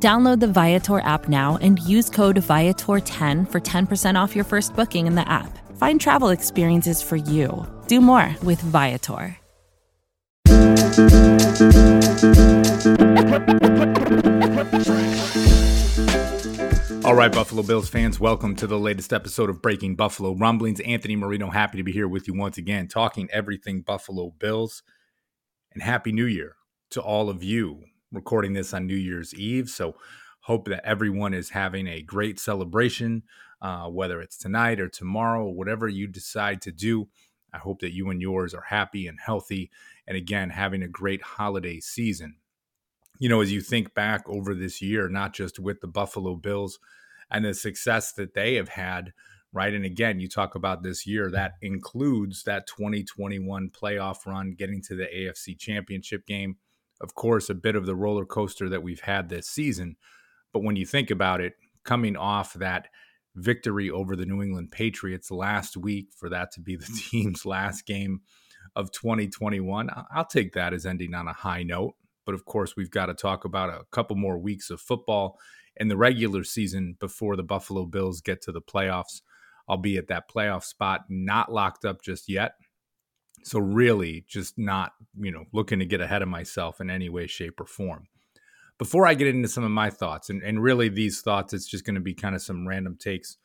Download the Viator app now and use code Viator10 for 10% off your first booking in the app. Find travel experiences for you. Do more with Viator. All right, Buffalo Bills fans, welcome to the latest episode of Breaking Buffalo Rumblings. Anthony Marino, happy to be here with you once again, talking everything Buffalo Bills. And Happy New Year to all of you. Recording this on New Year's Eve, so hope that everyone is having a great celebration, uh, whether it's tonight or tomorrow, whatever you decide to do. I hope that you and yours are happy and healthy, and again, having a great holiday season you know, as you think back over this year, not just with the Buffalo Bills and the success that they have had, right? And again, you talk about this year that includes that 2021 playoff run, getting to the AFC championship game. Of course, a bit of the roller coaster that we've had this season. But when you think about it, coming off that victory over the New England Patriots last week, for that to be the team's last game of 2021, I'll take that as ending on a high note. But of course, we've got to talk about a couple more weeks of football in the regular season before the Buffalo Bills get to the playoffs. I'll be at that playoff spot, not locked up just yet. So, really, just not, you know, looking to get ahead of myself in any way, shape, or form. Before I get into some of my thoughts, and, and really these thoughts, it's just going to be kind of some random takes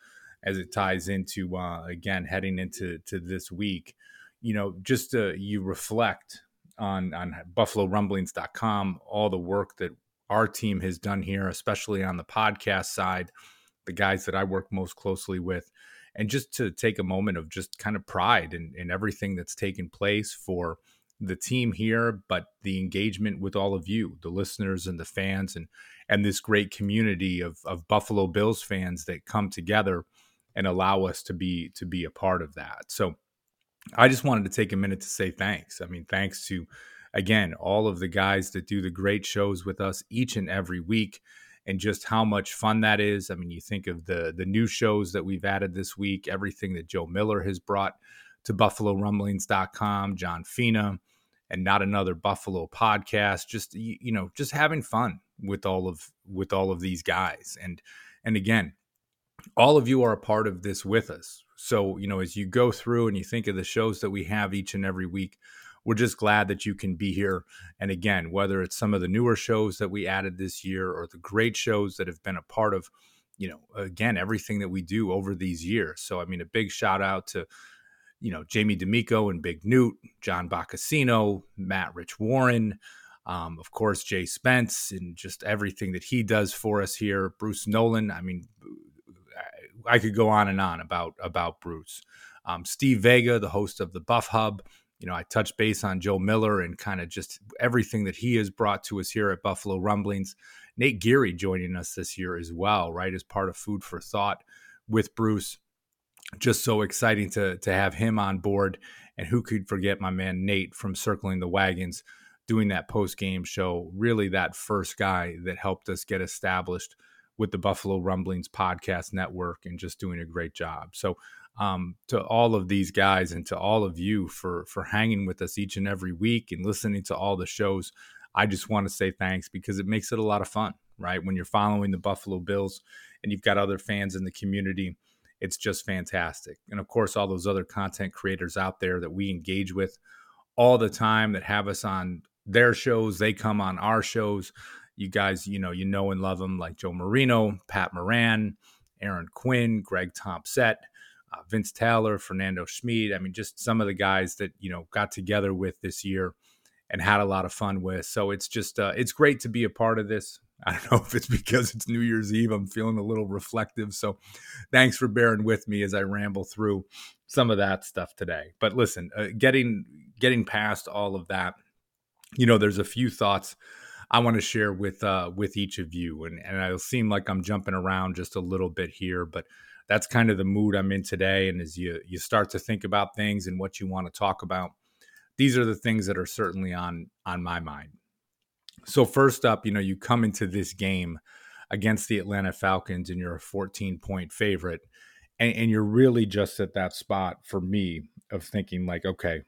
as it ties into, uh, again, heading into to this week. You know, just uh, you reflect on on buffalorumblings.com all the work that our team has done here especially on the podcast side the guys that i work most closely with and just to take a moment of just kind of pride in, in everything that's taken place for the team here but the engagement with all of you the listeners and the fans and and this great community of, of buffalo bills fans that come together and allow us to be to be a part of that so I just wanted to take a minute to say thanks. I mean, thanks to, again, all of the guys that do the great shows with us each and every week and just how much fun that is. I mean, you think of the the new shows that we've added this week, everything that Joe Miller has brought to buffalorumblings.com, John Fina, and not another Buffalo podcast, just you know, just having fun with all of with all of these guys. And and again, all of you are a part of this with us. So, you know, as you go through and you think of the shows that we have each and every week, we're just glad that you can be here. And again, whether it's some of the newer shows that we added this year or the great shows that have been a part of, you know, again, everything that we do over these years. So, I mean, a big shout out to, you know, Jamie D'Amico and Big Newt, John Boccacino, Matt Rich Warren, um, of course, Jay Spence, and just everything that he does for us here. Bruce Nolan. I mean, I could go on and on about about Bruce. Um, Steve Vega, the host of the Buff Hub. You know, I touched base on Joe Miller and kind of just everything that he has brought to us here at Buffalo Rumblings. Nate Geary joining us this year as well, right, as part of Food for Thought with Bruce. Just so exciting to to have him on board. And who could forget my man Nate from Circling the Wagons doing that post game show? Really, that first guy that helped us get established with the Buffalo Rumblings podcast network and just doing a great job. So, um, to all of these guys and to all of you for for hanging with us each and every week and listening to all the shows, I just want to say thanks because it makes it a lot of fun, right? When you're following the Buffalo Bills and you've got other fans in the community, it's just fantastic. And of course, all those other content creators out there that we engage with all the time that have us on their shows, they come on our shows you guys, you know, you know and love them like Joe Marino, Pat Moran, Aaron Quinn, Greg Thompson, uh, Vince Taylor, Fernando Schmid. I mean, just some of the guys that you know got together with this year and had a lot of fun with. So it's just uh, it's great to be a part of this. I don't know if it's because it's New Year's Eve. I'm feeling a little reflective. So thanks for bearing with me as I ramble through some of that stuff today. But listen, uh, getting getting past all of that, you know, there's a few thoughts I want to share with uh, with each of you. And and it'll seem like I'm jumping around just a little bit here, but that's kind of the mood I'm in today. And as you you start to think about things and what you want to talk about, these are the things that are certainly on on my mind. So first up, you know, you come into this game against the Atlanta Falcons and you're a 14 point favorite. And, and, you're really just at that spot for me of thinking, like, okay,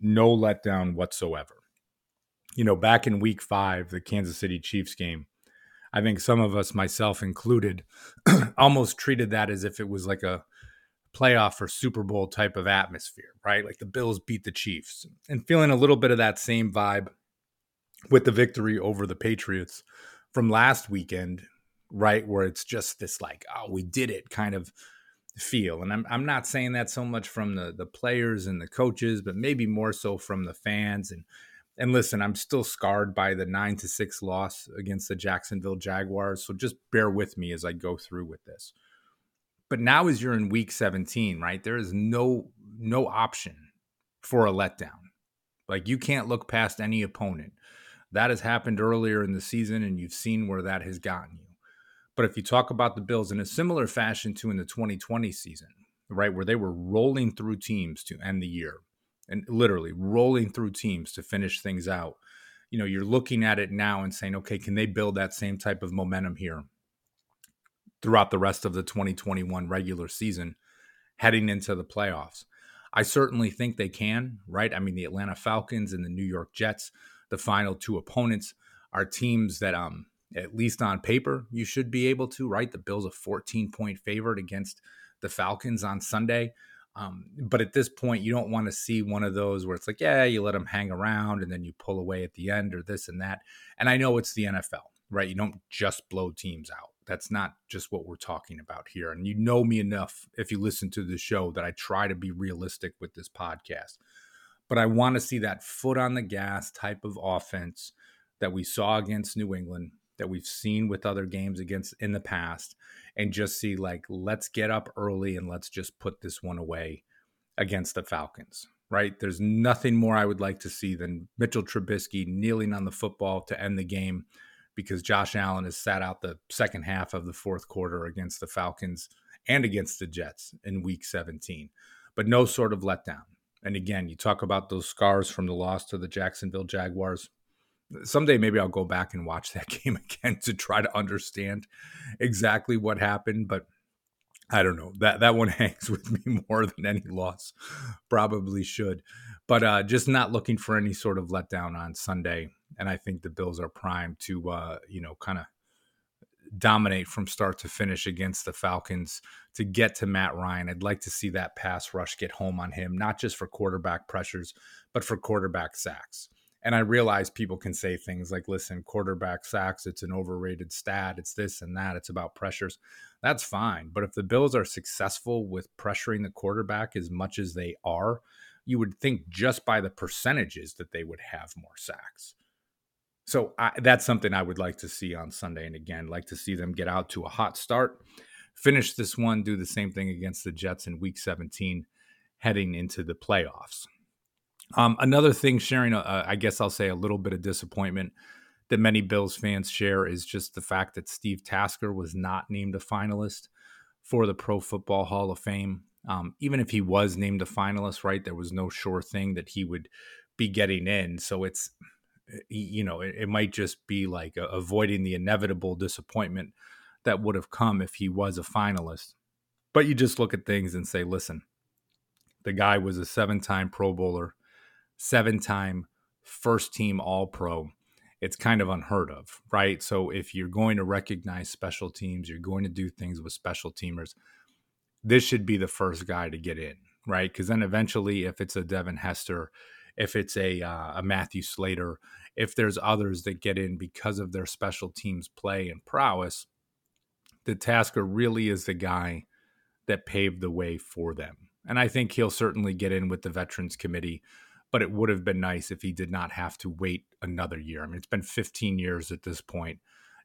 no letdown whatsoever. You know, back in week five, the Kansas City Chiefs game, I think some of us, myself included, almost treated that as if it was like a playoff or Super Bowl type of atmosphere, right? Like the Bills beat the Chiefs and feeling a little bit of that same vibe with the victory over the Patriots from last weekend, right? Where it's just this like, oh, we did it kind of feel. And I'm I'm not saying that so much from the the players and the coaches, but maybe more so from the fans and and listen, I'm still scarred by the 9 to 6 loss against the Jacksonville Jaguars, so just bear with me as I go through with this. But now as you're in week 17, right? There is no no option for a letdown. Like you can't look past any opponent. That has happened earlier in the season, and you've seen where that has gotten you. But if you talk about the Bills in a similar fashion to in the 2020 season, right, where they were rolling through teams to end the year and literally rolling through teams to finish things out, you know, you're looking at it now and saying, okay, can they build that same type of momentum here throughout the rest of the 2021 regular season heading into the playoffs? I certainly think they can, right? I mean, the Atlanta Falcons and the New York Jets the final two opponents are teams that um at least on paper you should be able to right the bills a 14 point favorite against the falcons on sunday um, but at this point you don't want to see one of those where it's like yeah you let them hang around and then you pull away at the end or this and that. And i know it's the nfl right? You don't just blow teams out. That's not just what we're talking about here. And you know me enough if you listen to the show that i try to be realistic with this podcast. But I want to see that foot on the gas type of offense that we saw against New England, that we've seen with other games against in the past, and just see like, let's get up early and let's just put this one away against the Falcons. Right? There's nothing more I would like to see than Mitchell Trubisky kneeling on the football to end the game because Josh Allen has sat out the second half of the fourth quarter against the Falcons and against the Jets in week 17. But no sort of letdown and again, you talk about those scars from the loss to the Jacksonville Jaguars. Someday, maybe I'll go back and watch that game again to try to understand exactly what happened. But I don't know that that one hangs with me more than any loss. Probably should, but uh, just not looking for any sort of letdown on Sunday. And I think the Bills are primed to, uh, you know, kind of dominate from start to finish against the Falcons to get to Matt Ryan. I'd like to see that pass rush get home on him, not just for quarterback pressures, but for quarterback sacks. And I realize people can say things like, listen, quarterback sacks, it's an overrated stat, it's this and that, it's about pressures. That's fine. But if the Bills are successful with pressuring the quarterback as much as they are, you would think just by the percentages that they would have more sacks. So I, that's something I would like to see on Sunday. And again, like to see them get out to a hot start, finish this one, do the same thing against the Jets in week 17, heading into the playoffs. Um, another thing, sharing, uh, I guess I'll say a little bit of disappointment that many Bills fans share is just the fact that Steve Tasker was not named a finalist for the Pro Football Hall of Fame. Um, even if he was named a finalist, right, there was no sure thing that he would be getting in. So it's you know, it, it might just be like uh, avoiding the inevitable disappointment that would have come if he was a finalist. But you just look at things and say, listen, the guy was a seven time Pro Bowler, seven time first team All Pro. It's kind of unheard of, right? So if you're going to recognize special teams, you're going to do things with special teamers, this should be the first guy to get in, right? Because then eventually, if it's a Devin Hester, if it's a uh, a Matthew Slater, if there's others that get in because of their special teams play and prowess, the Tasker really is the guy that paved the way for them. And I think he'll certainly get in with the Veterans Committee, but it would have been nice if he did not have to wait another year. I mean, it's been 15 years at this point.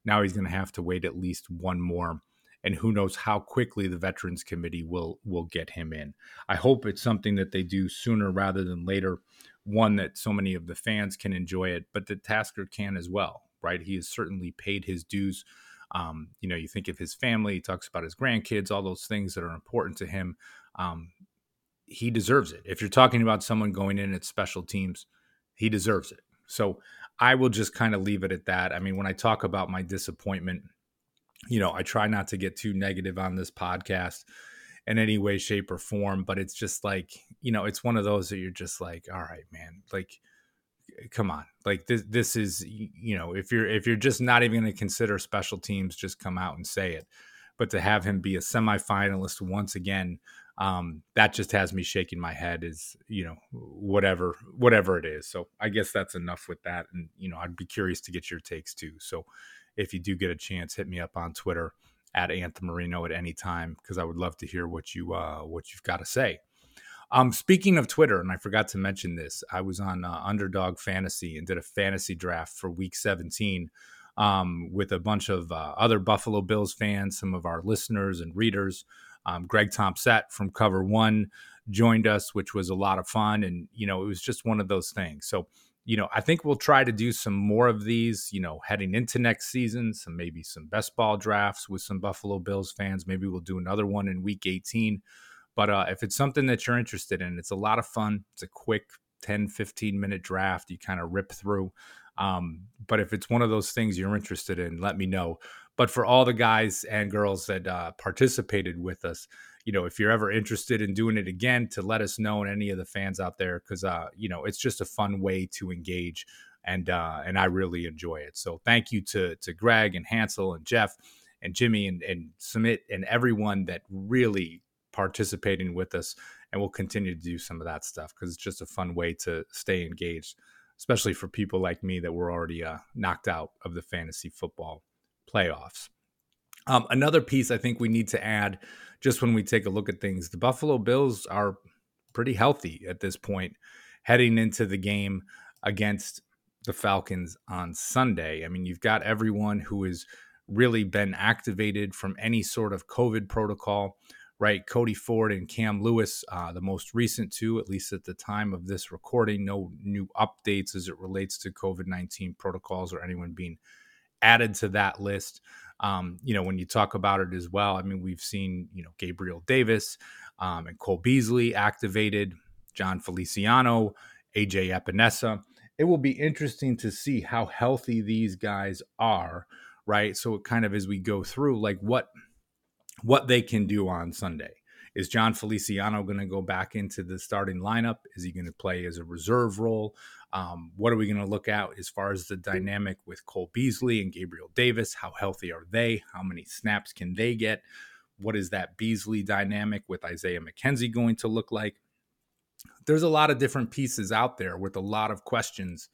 Now he's going to have to wait at least one more and who knows how quickly the veterans committee will will get him in i hope it's something that they do sooner rather than later one that so many of the fans can enjoy it, but the Tasker can as well, right? He has certainly paid his dues Um, you know, you think of his family, he talks about his grandkids, all those things that are important to him. Um, he deserves it. If you're talking about someone going in at special teams, he deserves it. So I will just kind of leave it at that. I mean, when I talk about my disappointment, you know, I try not to get too negative on this podcast in any way, shape, or form, but it's just like, you know, it's one of those that you're just like, all right, man, like, eh, come on, like this, this is, you know, if you're if you're just not even going to consider special teams, just come out and say it. But to have him be a semifinalist once again, um, that just has me shaking my head. Is you know whatever whatever it is. So I guess that's enough with that. And you know, I'd be curious to get your takes too. So if you do get a chance, hit me up on Twitter at Anthem Marino at any time because I would love to hear what you uh, what you've got to say. Um, speaking of Twitter, and I forgot to mention this, I was on uh, Underdog Fantasy and did a fantasy draft for Week 17 um, with a bunch of uh, other Buffalo Bills fans, some of our listeners and readers. Um, Greg Thompson from Cover One joined us, which was a lot of fun, and you know it was just one of those things. So you know, I think we'll try to do some more of these, you know, heading into next season, some maybe some best ball drafts with some Buffalo Bills fans. Maybe we'll do another one in week 18. But uh, if it's something that you're interested in, it's a lot of fun. It's a quick 10, 15 minute draft. You kind of rip through. Um, but if it's one of those things you're interested in, let me know. But for all the guys and girls that uh, participated with us, you know, if you're ever interested in doing it again, to let us know and any of the fans out there, because uh, you know, it's just a fun way to engage, and uh, and I really enjoy it. So thank you to to Greg and Hansel and Jeff and Jimmy and and Submit and everyone that really participating with us, and we'll continue to do some of that stuff because it's just a fun way to stay engaged, especially for people like me that were already uh, knocked out of the fantasy football playoffs. Um, another piece I think we need to add, just when we take a look at things, the Buffalo Bills are pretty healthy at this point, heading into the game against the Falcons on Sunday. I mean, you've got everyone who has really been activated from any sort of COVID protocol, right? Cody Ford and Cam Lewis, uh, the most recent two, at least at the time of this recording. No new updates as it relates to COVID 19 protocols or anyone being added to that list. Um, you know, when you talk about it as well, I mean, we've seen, you know, Gabriel Davis um, and Cole Beasley activated, Jon Feliciano, AJ Epenesa. It will be interesting to see how healthy these guys are, right? So it kind of as we go through, like what what they can do on Sunday. Is Jon Feliciano going to go back into the starting lineup? Is he going to play as a reserve role? Um, what are we going to look at as far as the dynamic with Cole Beasley and Gabriel Davis? How healthy are they? How many snaps can they get? What is that Beasley dynamic with Isaiah McKenzie going to look like? There's a lot of different pieces out there with a lot of questions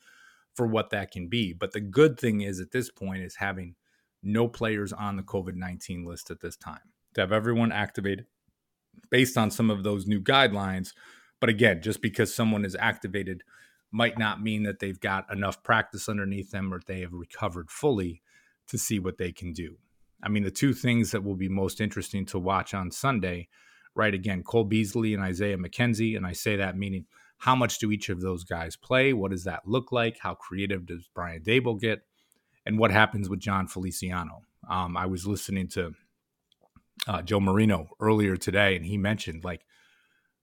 for what that can be. But the good thing is at this point is having no players on the COVID 19 list at this time, to have everyone activated based on some of those new guidelines. But again, just because someone is activated might not mean that they've got enough practice underneath them or they have recovered fully to see what they can do. I mean, the two things that will be most interesting to watch on Sunday, right? Again, Cole Beasley and Isaiah McKenzie. And I say that meaning how much do each of those guys play? What does that look like? How creative does Brian Daboll get? And what happens with Jon Feliciano? Um, I was listening to uh, Joe Marino earlier today, and he mentioned like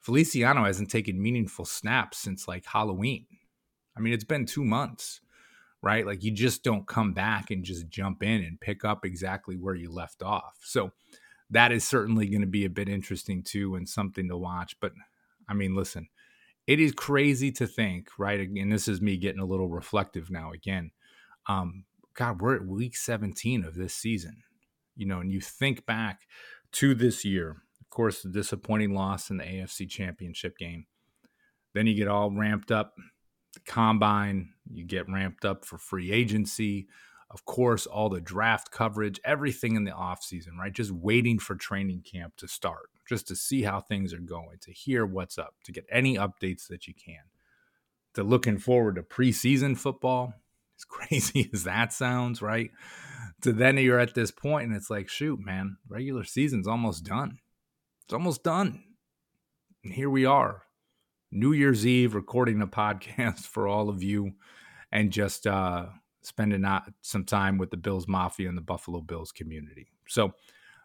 Feliciano hasn't taken meaningful snaps since like Halloween. I mean, it's been two months, right? Like you just don't come back and just jump in and pick up exactly where you left off. So that is certainly going to be a bit interesting too and something to watch. But I mean, listen, it is crazy to think, right? And this is me getting a little reflective now again. Um, God, we're at week 17 of this season you know, and you think back to this year, course, the disappointing loss in the AFC Championship game. Then you get all ramped up, the combine, you get ramped up for free agency. Of course, all the draft coverage, everything in the offseason, right? Just waiting for training camp to start, just to see how things are going, to hear what's up, to get any updates that you can. To looking forward to preseason football, as crazy as that sounds, right? to then you're at this point and it's like, shoot, man, regular season's almost done. It's almost done. And here we are, New Year's Eve, recording a podcast for all of you and just uh, spending some time with the Bills Mafia and the Buffalo Bills community. So,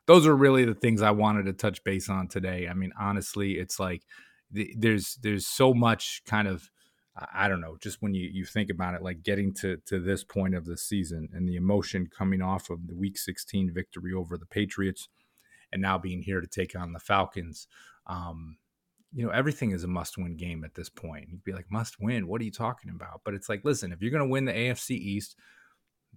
those are really the things I wanted to touch base on today. I mean, honestly, it's like there's there's so much kind of I don't know, just when you you think about it, like getting to to this point of the season and the emotion coming off of the Week 16 victory over the Patriots, and now being here to take on the Falcons. Um, you know, everything is a must win game at this point. You'd be like, must win? What are you talking about? But it's like, listen, if you're going to win the AFC East,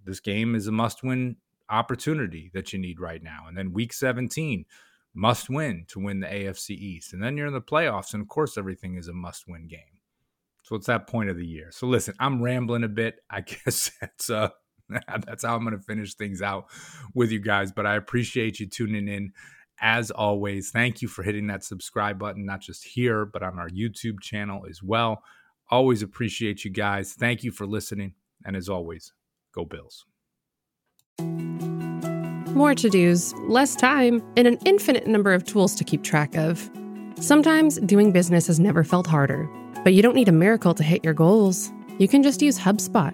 this game is a must win opportunity that you need right now. And then week 17, must win to win the AFC East. And then you're in the playoffs. And of course, everything is a must win game. So it's that point of the year. So listen, I'm rambling a bit. I guess that's uh that's how I'm going to finish things out with you guys, but I appreciate you tuning in as always, thank you for hitting that subscribe button, not just here, but on our YouTube channel as well. Always appreciate you guys. Thank you for listening. And as always, go Bills. More to dos, less time, and an infinite number of tools to keep track of. Sometimes doing business has never felt harder, but you don't need a miracle to hit your goals. You can just use HubSpot